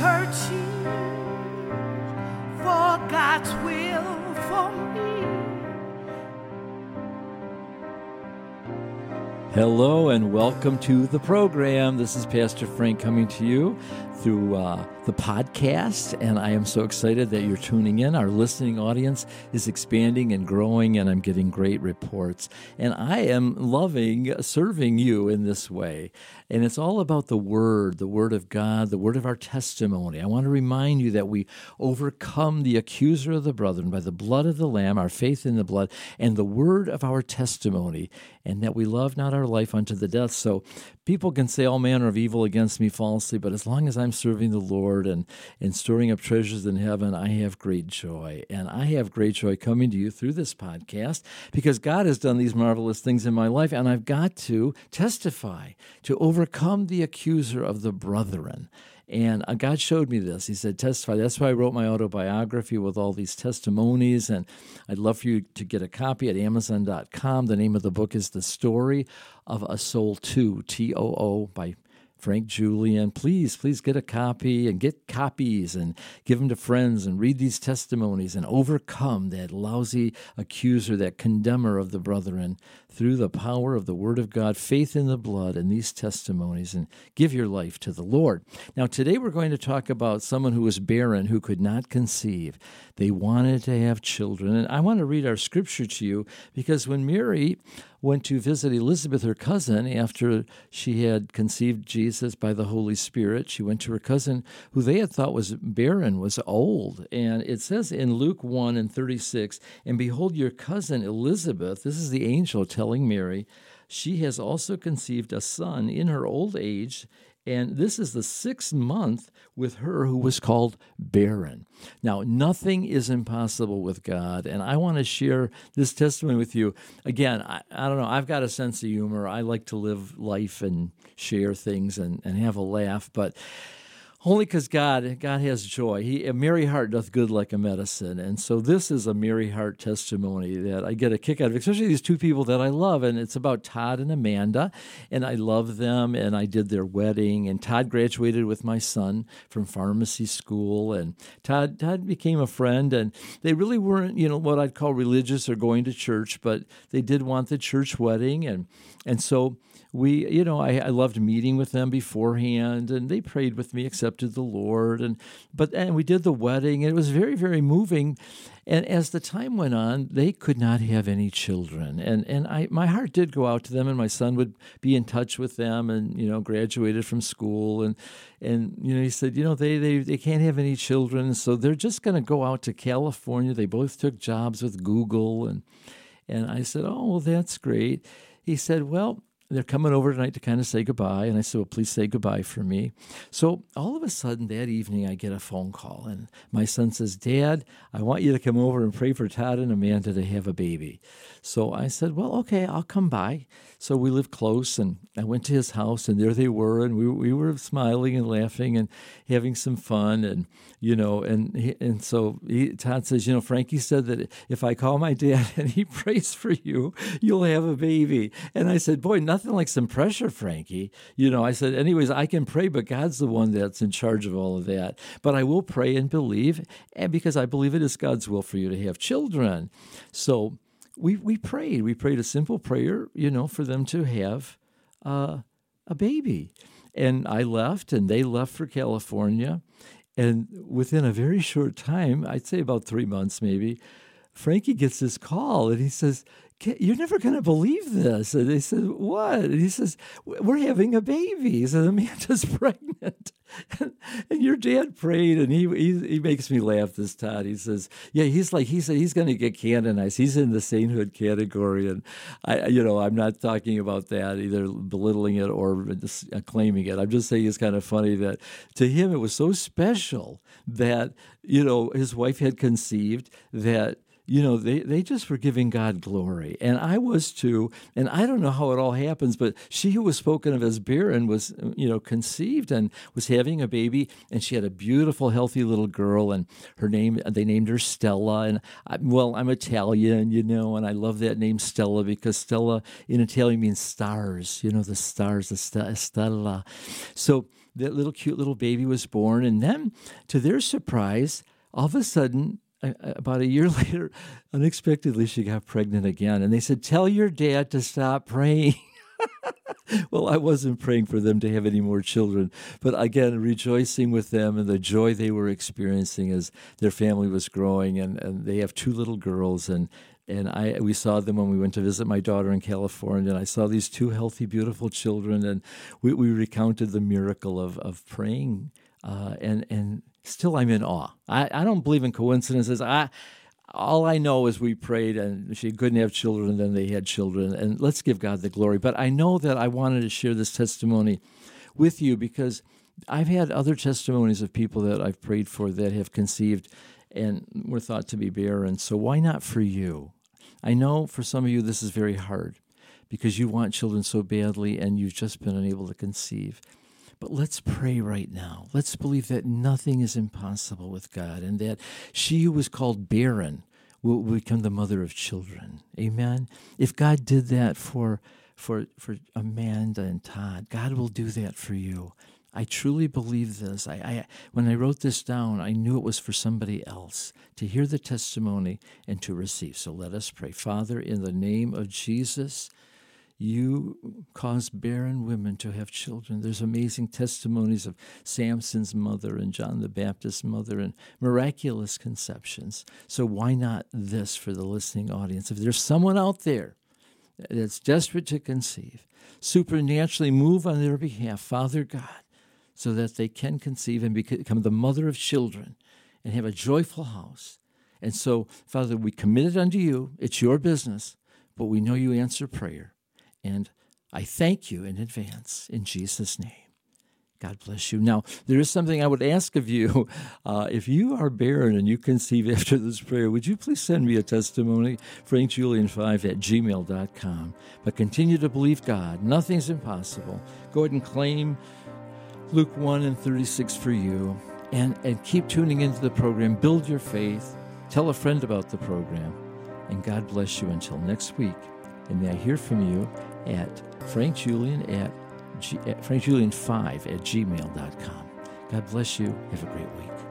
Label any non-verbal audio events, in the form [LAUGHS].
searching for Hello and welcome to the program. This is Pastor Frank coming to you through uh, the podcast, and I am so excited that you're tuning in. Our listening audience is expanding and growing, and I'm getting great reports. And I am loving serving you in this way. And it's all about the Word, the Word of God, the Word of our testimony. I want to remind you that we overcome the accuser of the brethren by the blood of the Lamb, our faith in the blood, and the Word of our testimony, and that we love not our life unto the death. So people can say all manner of evil against me falsely, but as long as I'm serving the Lord and, and storing up treasures in heaven, I have great joy. And I have great joy coming to you through this podcast because God has done these marvelous things in my life, and I've got to testify to overcome the accuser of the brethren. And uh, God showed me this. He said, Testify. That's why I wrote my autobiography with all these testimonies. And I'd love for you to get a copy at Amazon.com. The name of the book is The Story of a Soul Too, T O O, by Frank Julian. Please, please get a copy and get copies and give them to friends and read these testimonies and overcome that lousy accuser, that condemner of the brethren through the power of the Word of God, faith in the blood, and these testimonies, and give your life to the Lord. Now, today we're going to talk about someone who was barren, who could not conceive. They wanted to have children. And I want to read our scripture to you because when Mary went to visit Elizabeth, her cousin, after she had conceived Jesus by the Holy Spirit, she went to her cousin, who they had thought was barren, was old. And it says in Luke 1 and 36, And behold, your cousin Elizabeth, this is the angel telling Mary, she has also conceived a son in her old age, and this is the sixth month with her who was called barren. Now, nothing is impossible with God. And I want to share this testimony with you. Again, I, I, don't know, I've got a sense of humor. I like to live life and share things and, and have a laugh. But only because God, God has joy. He, a merry heart doth good like a medicine. And so this is a merry heart testimony that I get a kick out of, especially these two people that I love. And it's about Todd and Amanda. And I love them. And I did their wedding. And Todd graduated with my son from pharmacy school. And Todd, Todd became a friend. And they really weren't, you know, what I'd call religious or going to church, but they did want the church wedding. And, and so we, you know, I, I loved meeting with them beforehand, and they prayed with me, accepted the Lord, and but and we did the wedding, and it was very, very moving. And as the time went on, they could not have any children, and and I, my heart did go out to them, and my son would be in touch with them, and you know, graduated from school, and and you know, he said, you know, they they they can't have any children, so they're just going to go out to California. They both took jobs with Google, and and I said, oh, well, that's great. He said, well they're coming over tonight to kind of say goodbye. And I said, Well, please say goodbye for me. So all of a sudden that evening, I get a phone call, and my son says, Dad, I want you to come over and pray for Todd and Amanda to have a baby. So I said, Well, okay, I'll come by. So we live close, and I went to his house, and there they were, and we, we were smiling and laughing and having some fun. And, you know, and, and so he, Todd says, You know, Frankie said that if I call my dad [LAUGHS] and he prays for you, you'll have a baby. And I said, Boy, nothing nothing like some pressure, Frankie. You know, I said, anyways, I can pray, but God's the one that's in charge of all of that. But I will pray and believe, and because I believe it is God's will for you to have children. So we we prayed. We prayed a simple prayer, you know, for them to have uh, a baby. And I left, and they left for California. And within a very short time, I'd say about three months maybe, Frankie gets this call and he says, you're never going to believe this. And they said, what? And he says, we're having a baby. He said, Amanda's [LAUGHS] pregnant. and your dad prayed, and he, he, he makes me laugh this Todd. He says, yeah, he's like, he said he's going to get canonized. He's in the sainthood category. And I, you know, I'm not talking about that, either belittling it or claiming it. I'm just saying it's kind of funny that to him it was so special that, you know, his wife had conceived that you know, they, they just were giving God glory. And I was too. And I don't know how it all happens, but she who was spoken of as barren was, you know, conceived and was having a baby. And she had a beautiful, healthy little girl. And her name, they named her Stella. And I, well, I'm Italian, you know, and I love that name Stella because Stella in Italian means stars, you know, the stars, the st- Stella. So, that little cute little baby was born. And then, to their surprise, all of a sudden, about a year [LAUGHS] later, unexpectedly, she got pregnant again. And they said, Tell your dad to stop praying. [LAUGHS] well, I wasn't praying for them to have any more children, but again, rejoicing with them and the joy they were experiencing as their family was growing. And, and they have two little girls, and and I we saw them when we went to visit my daughter in California, and I saw these two healthy, beautiful children, and we, we recounted the miracle of of praying, uh, and and still I'm in awe. I, I don't believe in coincidences. I all I know is we prayed and she couldn't have children, then they had children, and let's give God the glory. But I know that I wanted to share this testimony with you because I've had other testimonies of people that I've prayed for that have conceived and were thought to be barren. So why not for you? I know for some of you this is very hard because you want children so badly and you've just been unable to conceive. But let's pray right now. Let's believe that nothing is impossible with God and that she who was called barren will become the mother of children. Amen. If God did that for for for Amanda and Todd, God will do that for you. I truly believe this. I, I, when I wrote this down, I knew it was for somebody else to hear the testimony and to receive. So let us pray. Father, in the name of Jesus, you cause barren women to have children. There's amazing testimonies of Samson's mother and John the Baptist's mother and miraculous conceptions. So why not this for the listening audience? If there's someone out there that's desperate to conceive, supernaturally move on their behalf, Father God, so that they can conceive and become the mother of children and have a joyful house. And so, Father, we commit it unto you. It's your business, but we know you answer prayer. And I thank you in advance in Jesus' name. God bless you. Now, there is something I would ask of you. [LAUGHS] Uh, if you are barren and you conceive [LAUGHS] after this prayer, would you please send me a testimony? FrankJulian5 at gmail.com. But continue to believe God. Nothing's impossible. Go ahead and claim Luke 1 and 36 for you. And, and keep tuning into the program. Build your faith. Tell a friend about the program. And God bless you until next week. And may I hear from you at frankjulian at, G, at frankjulian5 at gmail.com. God bless you. Have a great week.